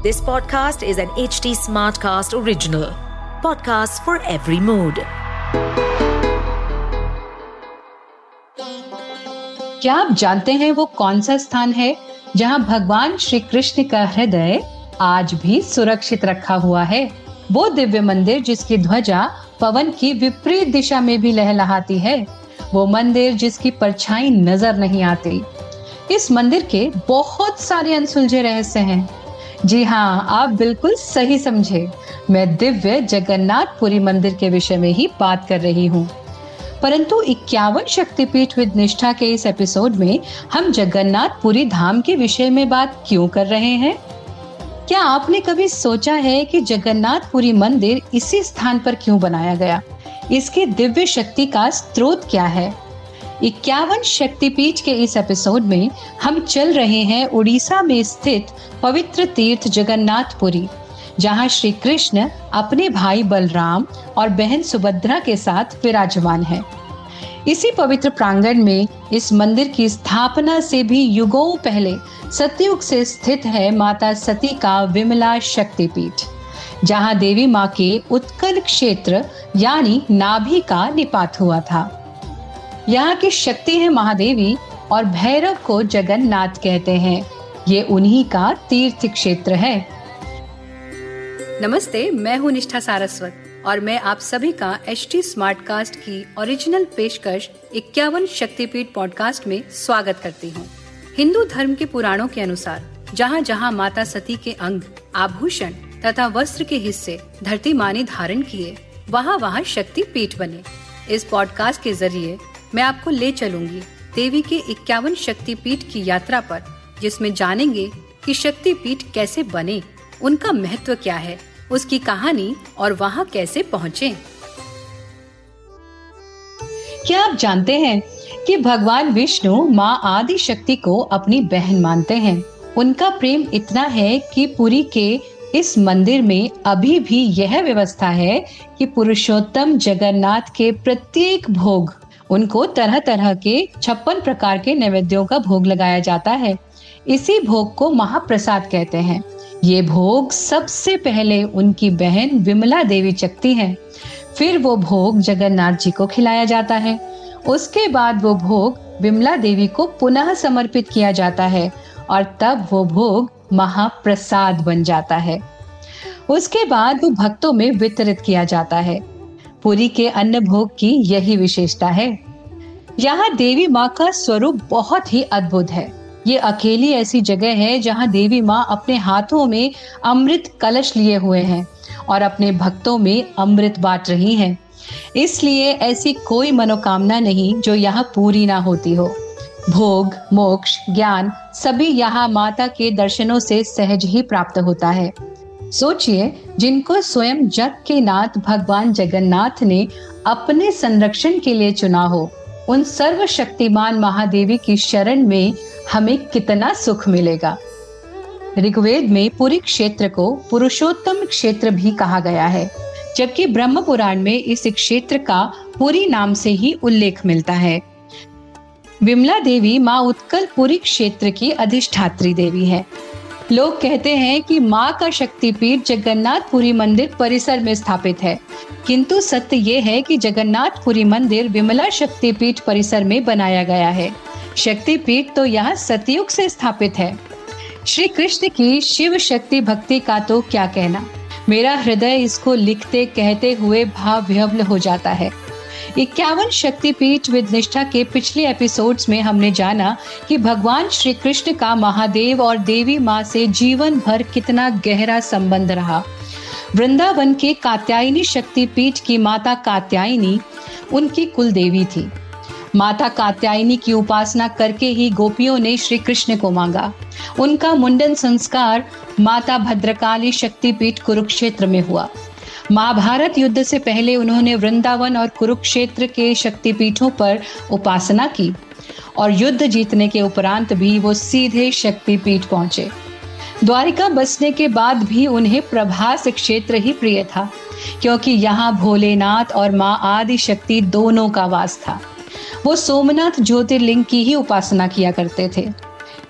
This podcast is an HD Smartcast original. Podcast for every mood. क्या आप जानते हैं वो कौन सा स्थान है जहाँ भगवान श्री कृष्ण का हृदय आज भी सुरक्षित रखा हुआ है वो दिव्य मंदिर जिसकी ध्वजा पवन की विपरीत दिशा में भी लहलहाती है वो मंदिर जिसकी परछाई नज़र नहीं आती इस मंदिर के बहुत सारे अनसुलझे रहस्य हैं जी हाँ आप बिल्कुल सही समझे। मैं दिव्य जगन्नाथपुरी मंदिर के विषय में ही बात कर रही हूँ। परंतु इक्यावन शक्तिपीठ विद निष्ठा के इस एपिसोड में हम जगन्नाथपुरी धाम के विषय में बात क्यों कर रहे हैं? क्या आपने कभी सोचा है कि जगन्नाथपुरी मंदिर इसी स्थान पर क्यों बनाया गया? इसकी दिव्य शक्ति का स्रोत क्या है? इक्यावन शक्तिपीठ के इस एपिसोड में हम चल रहे हैं उड़ीसा में स्थित पवित्र तीर्थ जगन्नाथपुरी, जहाँ श्री कृष्ण अपने भाई बलराम और बहन सुभद्रा के साथ विराजमान है। इसी पवित्र प्रांगण में इस मंदिर की स्थापना से भी युगों पहले सतयुग से स्थित है माता सती का विमला शक्तिपीठ, जहाँ देवी माँ के उत्कल क्षेत्र यानी नाभि का निपात हुआ था। यहाँ की शक्ति है महादेवी और भैरव को जगन्नाथ कहते हैं। ये उन्हीं का तीर्थ क्षेत्र है। नमस्ते, मैं हूँ निष्ठा सारस्वत और मैं आप सभी का एच टी स्मार्ट कास्ट की ओरिजिनल पेशकश इक्यावन शक्तिपीठ पॉडकास्ट में स्वागत करती हूँ। हिंदू धर्म के पुराणों के अनुसार जहाँ जहाँ माता सती के अंग, आभूषण तथा वस्त्र के हिस्से धरती माने धारण किए वहाँ वहाँ शक्ति पीठ बने। इस पॉडकास्ट के ज़रिए मैं आपको ले चलूँगी देवी के इक्यावन शक्ति पीठ की यात्रा पर, जिसमें जानेंगे कि शक्ति पीठ कैसे बने, उनका महत्व क्या है, उसकी कहानी और वहाँ कैसे पहुँचे। क्या आप जानते हैं कि भगवान विष्णु माँ आदि शक्ति को अपनी बहन मानते हैं? उनका प्रेम इतना है कि पुरी के इस मंदिर में अभी भी यह व्यवस्था है कि पुरुषोत्तम जगन्नाथ के प्रत्येक भोग उनको तरह तरह के छप्पन प्रकार के नैवेद्यों का भोग लगाया जाता है। इसी भोग को महाप्रसाद कहते हैं। ये भोग सबसे पहले उनकी बहन विमला देवी चकती है। फिर वो भोग जगन्नाथ जी को खिलाया जाता है। उसके बाद वो भोग विमला देवी को पुनः समर्पित किया जाता है और तब वो भोग महाप्रसाद बन जाता है। उसके बाद वो भक्तों में वितरित किया जाता है। पुरी के अन्न भोग की यही विशेषता है। यहाँ देवी माँ का स्वरूप बहुत ही अद्भुत है। ये अकेली ऐसी जगह है जहाँ देवी माँ अपने हाथों में अमृत कलश लिए हुए हैं और अपने भक्तों में अमृत बांट रही हैं। इसलिए ऐसी कोई मनोकामना नहीं जो यहाँ पूरी ना होती हो। भोग, मोक्ष, ज्ञान सभी यहाँ माता के दर्शनों से सहज ही प्राप्त होता है। सोचिए, जिनको स्वयं जग के नाथ भगवान जगन्नाथ ने अपने संरक्षण के लिए चुना हो, उन सर्वशक्तिमान महादेवी की शरण में हमें कितना सुख मिलेगा। ऋग्वेद में पुरी क्षेत्र को पुरुषोत्तम क्षेत्र भी कहा गया है, जबकि ब्रह्म पुराण में इस क्षेत्र का पुरी नाम से ही उल्लेख मिलता है। विमला देवी माँ उत्कल पुरी क्षेत्र की अधिष्ठात्री देवी है। लोग कहते हैं कि माँ का शक्तिपीठ जगन्नाथपुरी मंदिर परिसर में स्थापित है। किंतु सत्य ये है कि जगन्नाथपुरी मंदिर विमला शक्तिपीठ परिसर में बनाया गया है। शक्तिपीठ तो यहाँ सतयुग से स्थापित है। श्री कृष्ण की शिव शक्ति भक्ति का तो क्या कहना? मेरा हृदय इसको लिखते कहते हुए भाव हो जाता है। इक्यावन शक्तिपीठ विद निष्ठा के पिछले एपिसोड्स में हमने जाना कि भगवान श्री कृष्ण का महादेव और देवी माँ से जीवन भर कितना गहरा संबंध रहा। वृंदावन के कात्यायनी शक्तिपीठ की माता कात्यायनी, उनकी कुल देवी थी। माता कात्यायनी की उपासना करके ही गोपियों ने श्री कृष्ण को मांगा। उनका मुंडन संस्कार माता भद्रकाली शक्तिपीठ कुरुक्षेत्र में हुआ। महाभारत युद्ध से पहले उन्होंने वृंदावन और कुरुक्षेत्र के शक्तिपीठों पर उपासना की और युद्ध जीतने के उपरांत भी वो सीधे शक्तिपीठ पहुँचे। द्वारिका बसने के बाद भी उन्हें प्रभास क्षेत्र ही प्रिय था, क्योंकि यहाँ भोलेनाथ और माँ आदि शक्ति दोनों का वास था। वो सोमनाथ ज्योतिर्लिंग की ही उपासना किया करते थे।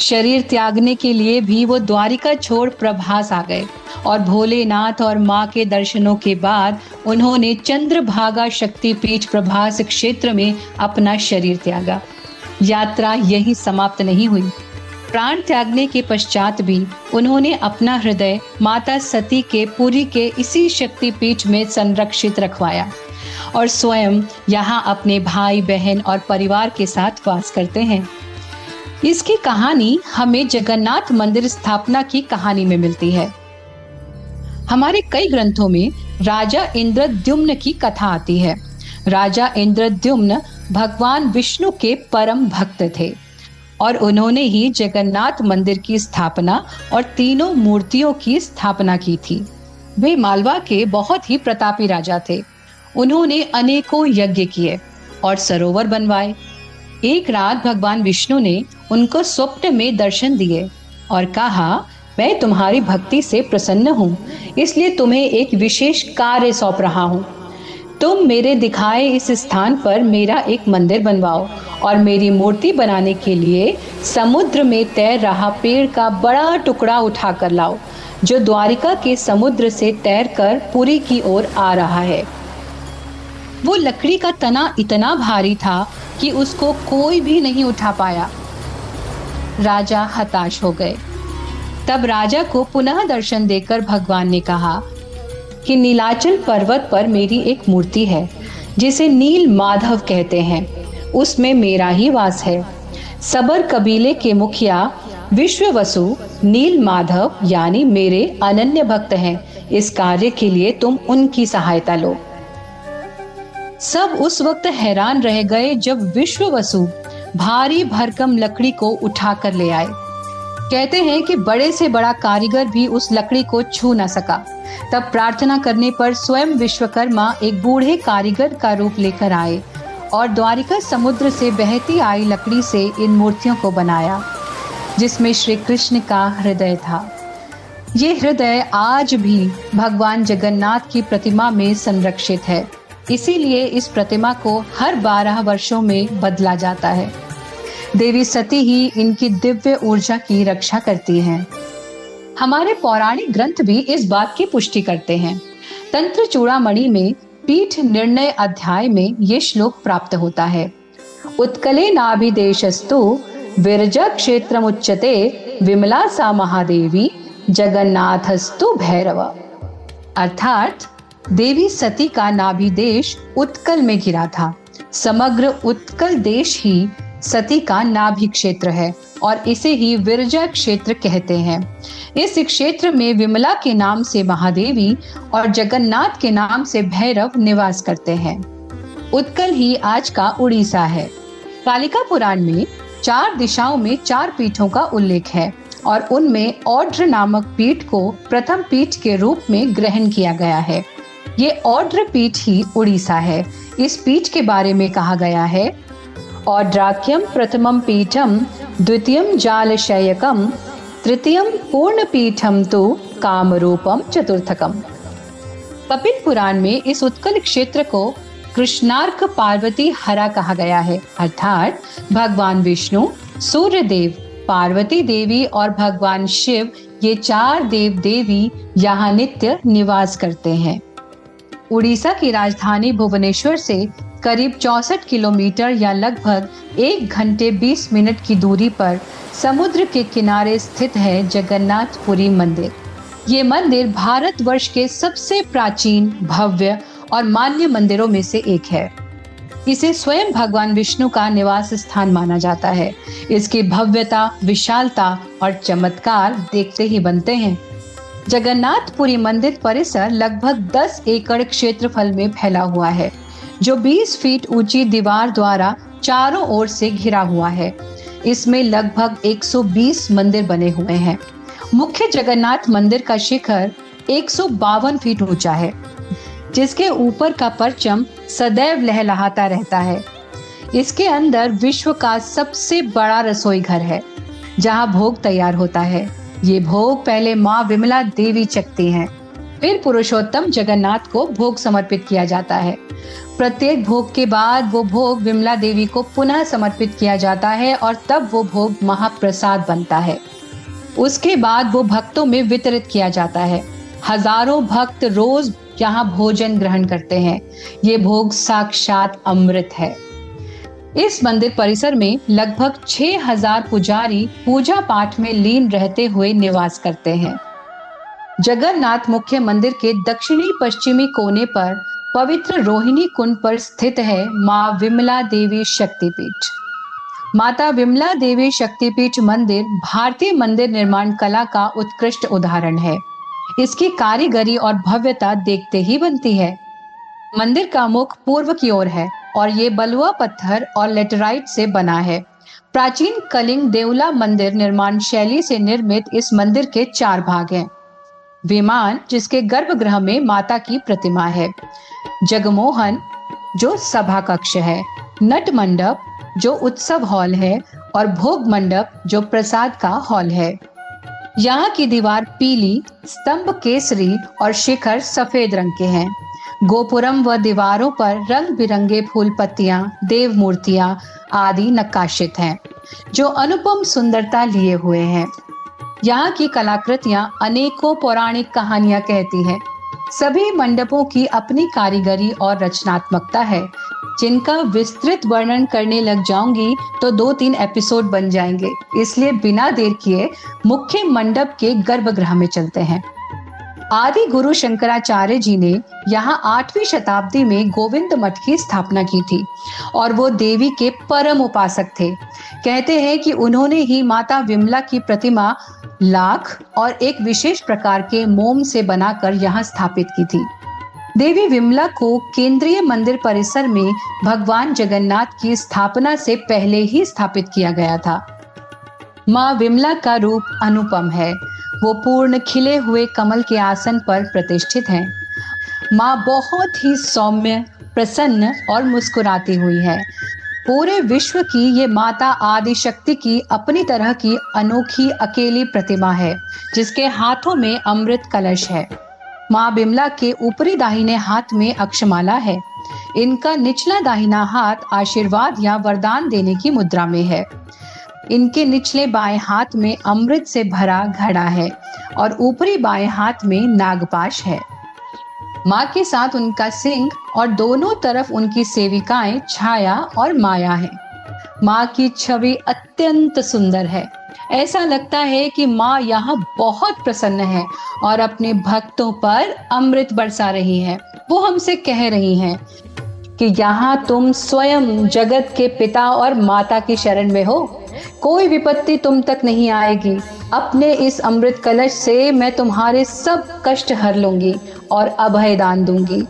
शरीर त्यागने के लिए भी वो द्वारिका छोड़ प्रभास आ गए। और भोलेनाथ और माँ के दर्शनों के बाद उन्होंने चंद्रभागा शक्तिपीठ प्रभास क्षेत्र में अपना शरीर त्यागा। यात्रा यही समाप्त नहीं हुई। प्राण त्यागने के पश्चात भी उन्होंने अपना हृदय माता सती के पुरी के इसी शक्तिपीठ में संरक्षित रखवाया और स्वयं यहाँ अपने भाई बहन और परिवार के साथ वास करते हैं। इसकी कहानी हमें जगन्नाथ मंदिर स्थापना की कहानी में मिलती है। हमारे कई ग्रंथों में राजा इंद्रद्युम्न की कथा आती है। राजा इंद्रद्युम्न भगवान विष्णु के परम भक्त थे और उन्होंने ही जगन्नाथ मंदिर की स्थापना और तीनों मूर्तियों की स्थापना की थी। वे मालवा के बहुत ही प्रतापी राजा थे। उन्होंने अनेकों यज्ञ किए और सरोवर बनवाए। एक रात भगवान विष्णु ने उनको स्वप्न में दर्शन दिए और कहा, मैं तुम्हारी भक्ति से प्रसन्न हूँ, इसलिए तुम्हें एक विशेष कार्य सौंप रहा हूँ। तुम मेरे दिखाए इस स्थान पर मेरा एक मंदिर बनवाओ और मेरी मूर्ति बनाने के लिए समुद्र में तैर रहा पेड़ का बड़ा टुकड़ा उठा कर लाओ, जो द्वारिका के समुद्र से तैरकर पुरी की ओर आ रहा है। वो लकड़ी का तना इतना भारी था कि उसको कोई भी नहीं उठा पाया। राजा हताश हो गए। तब राजा को पुनः दर्शन देकर भगवान ने कहा कि नीलाचल पर्वत पर मेरी एक मूर्ति है, जिसे नील माधव कहते हैं। उसमें मेरा ही वास है। सबर कबीले के मुखिया विश्व वसु नील माधव, यानी मेरे अनन्य भक्त हैं। इस कार्य के लिए तुम उनकी सहायता लो। सब उस वक्त हैरान रह गए जब विश्व वसु भारी भरकम लकड़ी को उठाकर ले आए। कहते हैं कि बड़े से बड़ा कारीगर भी उस लकड़ी को छू न सका। तब प्रार्थना करने पर स्वयं विश्वकर्मा एक बूढ़े कारीगर का रूप लेकर आए और द्वारिका समुद्र से बहती आई लकड़ी से इन मूर्तियों को बनाया, जिसमें श्री कृष्ण का हृदय था। ये हृदय आज भी भगवान जगन्नाथ की प्रतिमा में संरक्षित है। इसीलिए इस प्रतिमा को हर बारह वर्षों में बदला जाता है। देवी सती ही इनकी दिव्य ऊर्जा की रक्षा करती हैं। हमारे पौराणिक ग्रंथ भी इस बात की पुष्टि करते हैं। तंत्र चूड़ामणि में पीठ निर्णय अध्याय में ये श्लोक प्राप्त होता है। उत्कले नाभिदेशस्तु, विरजा क्षेत्र उच्चते विमला सा महादेवी, जगन्नाथस्तु भैरव। अर्थात देवी सती का नाभिदेश उत्कल में गिरा था। समग्र उत्कल देश ही सती का नाभि क्षेत्र है और इसे ही विरजा क्षेत्र कहते हैं। इस क्षेत्र में विमला के नाम से महादेवी और जगन्नाथ के नाम से भैरव निवास करते हैं। उत्कल ही आज का उड़ीसा है। कालिका पुराण में चार दिशाओं में चार पीठों का उल्लेख है और उनमें औड्र नामक पीठ को प्रथम पीठ के रूप में ग्रहण किया गया है। ये औड्र पीठ ही उड़ीसा है। इस पीठ के बारे में कहा गया है औड्राक्यम प्रथमम पीठम, द्वितीयम जालशयकम, तृतीयम पूर्ण पीठम तो कामरूपम चतुर्थकम। कपिल पुराण में इस उत्कल क्षेत्र को कृष्णार्क पार्वती हरा कहा गया है। अर्थात, भगवान विष्णु सूर्य देव पार्वती देवी और भगवान शिव, ये चार देव देवी यहाँ नित्य निवास करते हैं। उड़ीसा की राजधानी भुवनेश्वर से करीब चौसठ किलोमीटर या लगभग एक घंटे 20 मिनट की दूरी पर समुद्र के किनारे स्थित है जगन्नाथपुरी मंदिर। ये मंदिर भारतवर्ष के सबसे प्राचीन, भव्य और मान्य मंदिरों में से एक है। इसे स्वयं भगवान विष्णु का निवास स्थान माना जाता है। इसकी भव्यता, विशालता और चमत्कार देखते ही बनते हैं। जगन्नाथपुरी मंदिर परिसर लगभग 10 एकड़ क्षेत्रफल में फैला हुआ है, जो 20 फीट ऊँची दीवार द्वारा चारों ओर से घिरा हुआ है। इसमें लगभग 120 मंदिर बने हुए हैं। मुख्य जगन्नाथ मंदिर का शिखर एक सौ बावन फीट ऊँचा है, जिसके ऊपर का परचम सदैव लहलहाता रहता है। इसके अंदर विश्व का सबसे बड़ा रसोई घर है, जहाँ भोग तैयार होता है। ये भोग पहले माँ विमला देवी चखती हैं। फिर पुरुषोत्तम जगन्नाथ को भोग समर्पित किया जाता है। प्रत्येक भोग के बाद वो भोग विमला देवी को पुनः समर्पित किया जाता है और तब वो भोग महाप्रसाद बनता है। उसके बाद वो भक्तों में वितरित किया जाता है। हज़ारों भक्त रोज यहाँ भोजन ग्रहण करते हैं। ये भोग साक्षात अमृत है। इस मंदिर परिसर में लगभग 6000 पुजारी पूजा पाठ में लीन रहते हुए निवास करते हैं। जगन्नाथ मुख्य मंदिर के दक्षिणी पश्चिमी कोने पर पवित्र रोहिणी कुंड पर स्थित है माँ विमला देवी शक्तिपीठ। माता विमला देवी शक्तिपीठ मंदिर भारतीय मंदिर निर्माण कला का उत्कृष्ट उदाहरण है। इसकी कारीगरी और भव्यता देखते ही बनती है। मंदिर का मुख पूर्व की ओर है। और ये बलुआ पत्थर और लेटराइट से बना है। प्राचीन कलिंग देवला मंदिर निर्माण शैली से निर्मित इस मंदिर के चार भाग हैं। विमान, जिसके गर्भगृह में माता की प्रतिमा है। जगमोहन, जो सभा कक्ष है। नट मंडप, जो उत्सव हॉल है। और भोग मंडप, जो प्रसाद का हॉल है। यहाँ की दीवार पीली, स्तंभ केसरी और शिखर सफ़ेद रंग के हैं। गोपुरम व दीवारों पर रंग बिरंगे फूल पत्तियाँ देव मूर्तियाँ आदि नक्काशित हैं, जो अनुपम सुंदरता लिए हुए हैं। यहाँ की कलाकृतियाँ अनेकों पौराणिक कहानियाँ कहती हैं। सभी मंडपों की अपनी कारीगरी और रचनात्मकता है। जिनका विस्तृत वर्णन करने लग जाऊँगी तो दो तीन एपिसोड बन जाएँगे। इसलिए बिना देर किए मुख्य मंडप के गर्भगृह में चलते हैं। आदि गुरु शंकराचार्य जी ने यहाँ आठवीं शताब्दी में गोविंद मठ की स्थापना की थी और वो देवी के परम उपासक थे। कहते हैं कि उन्होंने ही माता विमला की प्रतिमा लाख और एक विशेष प्रकार के मोम से बनाकर यहाँ स्थापित की थी। देवी विमला को केंद्रीय मंदिर परिसर में भगवान जगन्नाथ की स्थापना से पहले ही स्थापित किया गया था। माँ विमला का रूप अनुपम है। वो पूर्ण खिले हुए कमल के आसन पर प्रतिष्ठित हैं। माँ बहुत ही सौम्य, प्रसन्न और मुस्कुराती हुई है। पूरे विश्व की ये माता आदि शक्ति की अपनी तरह की अनोखी अकेली प्रतिमा है, जिसके हाथों में अमृत कलश है। माँ बिमला के ऊपरी दाहिने हाथ में अक्षमाला है। इनका निचला दाहिना हाथ आशीर्वाद या वरदान देने की मुद्रा में है। इनके निचले बाएँ हाथ में अमृत से भरा घड़ा है और ऊपरी बाएँ हाथ में नागपाश है। माँ के साथ उनका सिंह और दोनों तरफ़ उनकी सेविकाएँ छाया और माया है। माँ की छवि अत्यंत सुंदर है। ऐसा लगता है कि माँ यहाँ बहुत प्रसन्न है और अपने भक्तों पर अमृत बरसा रही है। वो हमसे कह रही हैं कि यहाँ तुम स्वयं जगत के पिता और माता की शरण में हो। कोई विपत्ति तुम तक नहीं आएगी। अपने इस अमृत कलश से मैं तुम्हारे सब कष्ट हर लूँगी और अभय दान दूँगी।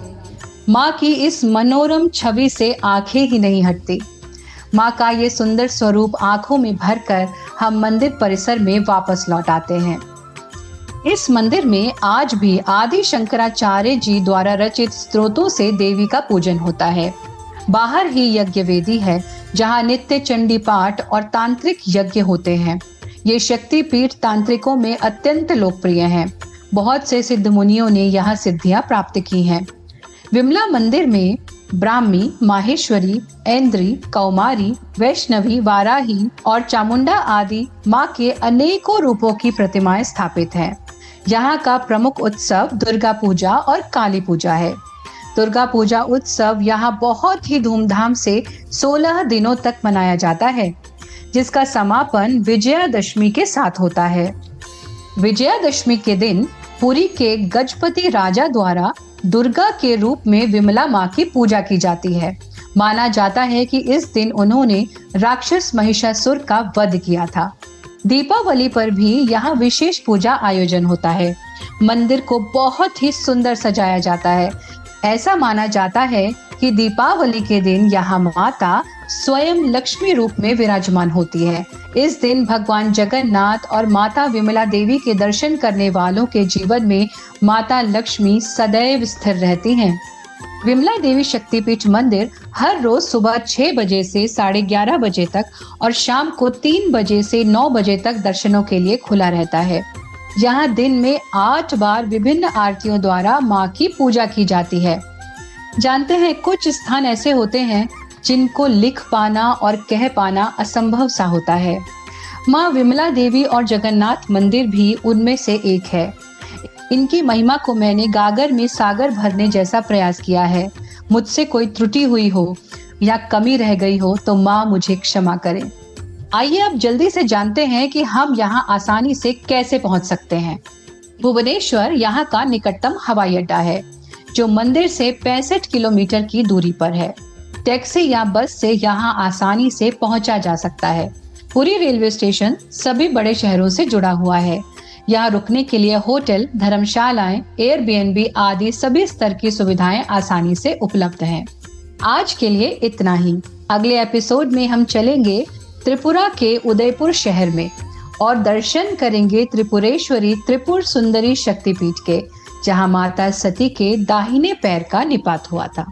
माँ की इस मनोरम छवि से आँखें ही नहीं हटती। माँ का ये सुंदर स्वरूप आँखों में भरकर हम मंदिर परिसर में वापस लौट आते हैं। इस मंदिर में आज भी आदि शंकराचार्य जी द्वारा रचित स्त्रोतों से देवी का पूजन होता है। बाहर ही यज्ञ वेदी है, जहाँ नित्य चंडी पाठ और तांत्रिक यज्ञ होते हैं। ये शक्ति पीठ तांत्रिकों में अत्यंत लोकप्रिय है। बहुत से सिद्ध मुनियों ने यहाँ सिद्धियाँ प्राप्त की हैं। विमला मंदिर में ब्राह्मी, माहेश्वरी, ऐन्द्री, कौमारी, वैष्णवी, वाराही और चामुंडा आदि माँ के अनेकों रूपों की प्रतिमाएँ स्थापित हैं। यहाँ का प्रमुख उत्सव दुर्गा पूजा और काली पूजा है। दुर्गा पूजा उत्सव यहाँ बहुत ही धूमधाम से 16 दिनों तक मनाया जाता है, जिसका समापन विजयादशमी के साथ होता है। विजयादशमी के दिन पुरी के गजपति राजा द्वारा दुर्गा के रूप में विमला माँ की पूजा की जाती है। माना जाता है कि इस दिन उन्होंने राक्षस महिषासुर का वध किया था। दीपावली पर भी यहाँ विशेष पूजा आयोजन होता है। मंदिर को बहुत ही सुंदर सजाया जाता है ऐसा माना जाता है कि दीपावली के दिन यहाँ माता स्वयं लक्ष्मी रूप में विराजमान होती है इस दिन भगवान जगन्नाथ और माता विमला देवी के दर्शन करने वालों के जीवन में माता लक्ष्मी सदैव स्थिर रहती हैं। विमला देवी शक्तिपीठ मंदिर हर रोज सुबह छह बजे से साढ़े ग्यारह बजे तक और शाम को तीन बजे से नौ बजे तक दर्शनों के लिए खुला रहता है यहाँ दिन में आठ बार विभिन्न आरतियों द्वारा माँ की पूजा की जाती है। जानते हैं, कुछ स्थान ऐसे होते हैं जिनको लिख पाना और कह पाना असंभव सा होता है। माँ विमला देवी और जगन्नाथ मंदिर भी उनमें से एक है। इनकी महिमा को मैंने गागर में सागर भरने जैसा प्रयास किया है। मुझसे कोई त्रुटि हुई हो या कमी रह गई हो तो माँ मुझे क्षमा करें। आइए अब जल्दी से जानते हैं कि हम यहाँ आसानी से कैसे पहुँच सकते हैं। भुवनेश्वर यहाँ का निकटतम हवाई अड्डा है, जो मंदिर से पैंसठ किलोमीटर की दूरी पर है। टैक्सी या बस से यहाँ आसानी से पहुँचा जा सकता है। पूरी रेलवे स्टेशन सभी बड़े शहरों से जुड़ा हुआ है। यहाँ रुकने के लिए होटल, धर्मशालाएँ एयरबीएनबी आदि सभी स्तर की सुविधाएँ आसानी से उपलब्ध हैं। आज के लिए इतना ही। अगले एपिसोड में हम चलेंगे त्रिपुरा के उदयपुर शहर में और दर्शन करेंगे त्रिपुरेश्वरी त्रिपुर सुंदरी शक्तिपीठ के, जहाँ माता सती के दाहिने पैर का निपात हुआ था।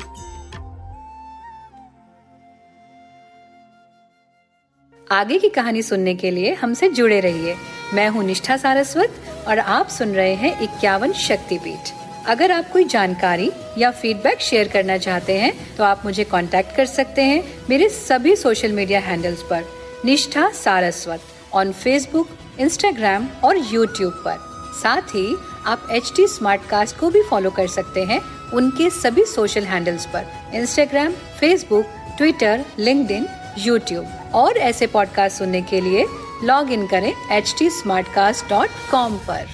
आगे की कहानी सुनने के लिए हमसे जुड़े रहिए। मैं हूँ निष्ठा सारस्वत और आप सुन रहे हैं इक्यावन शक्तिपीठ। अगर आप कोई जानकारी या फीडबैक शेयर करना चाहते हैं तो आप मुझे कांटेक्ट कर सकते हैं मेरे सभी सोशल मीडिया हैंडल्स पर। Nishtha Saraswat on Facebook Instagram और यूट्यूब पर। साथ ही आप एच टी स्मार्ट कास्ट को भी फॉलो कर सकते हैं उनके सभी सोशल हैंडल्स पर। Instagram Facebook Twitter LinkedIn YouTube और ऐसे पॉडकास्ट सुनने के लिए लॉग इन करें H T smart cast dot पर।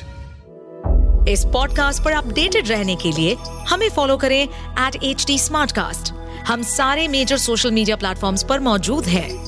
इस पॉडकास्ट पर अपडेटेड रहने के लिए हमें फॉलो करें एट एच हम सारे मेजर सोशल मीडिया प्लेटफॉर्म पर मौजूद हैं।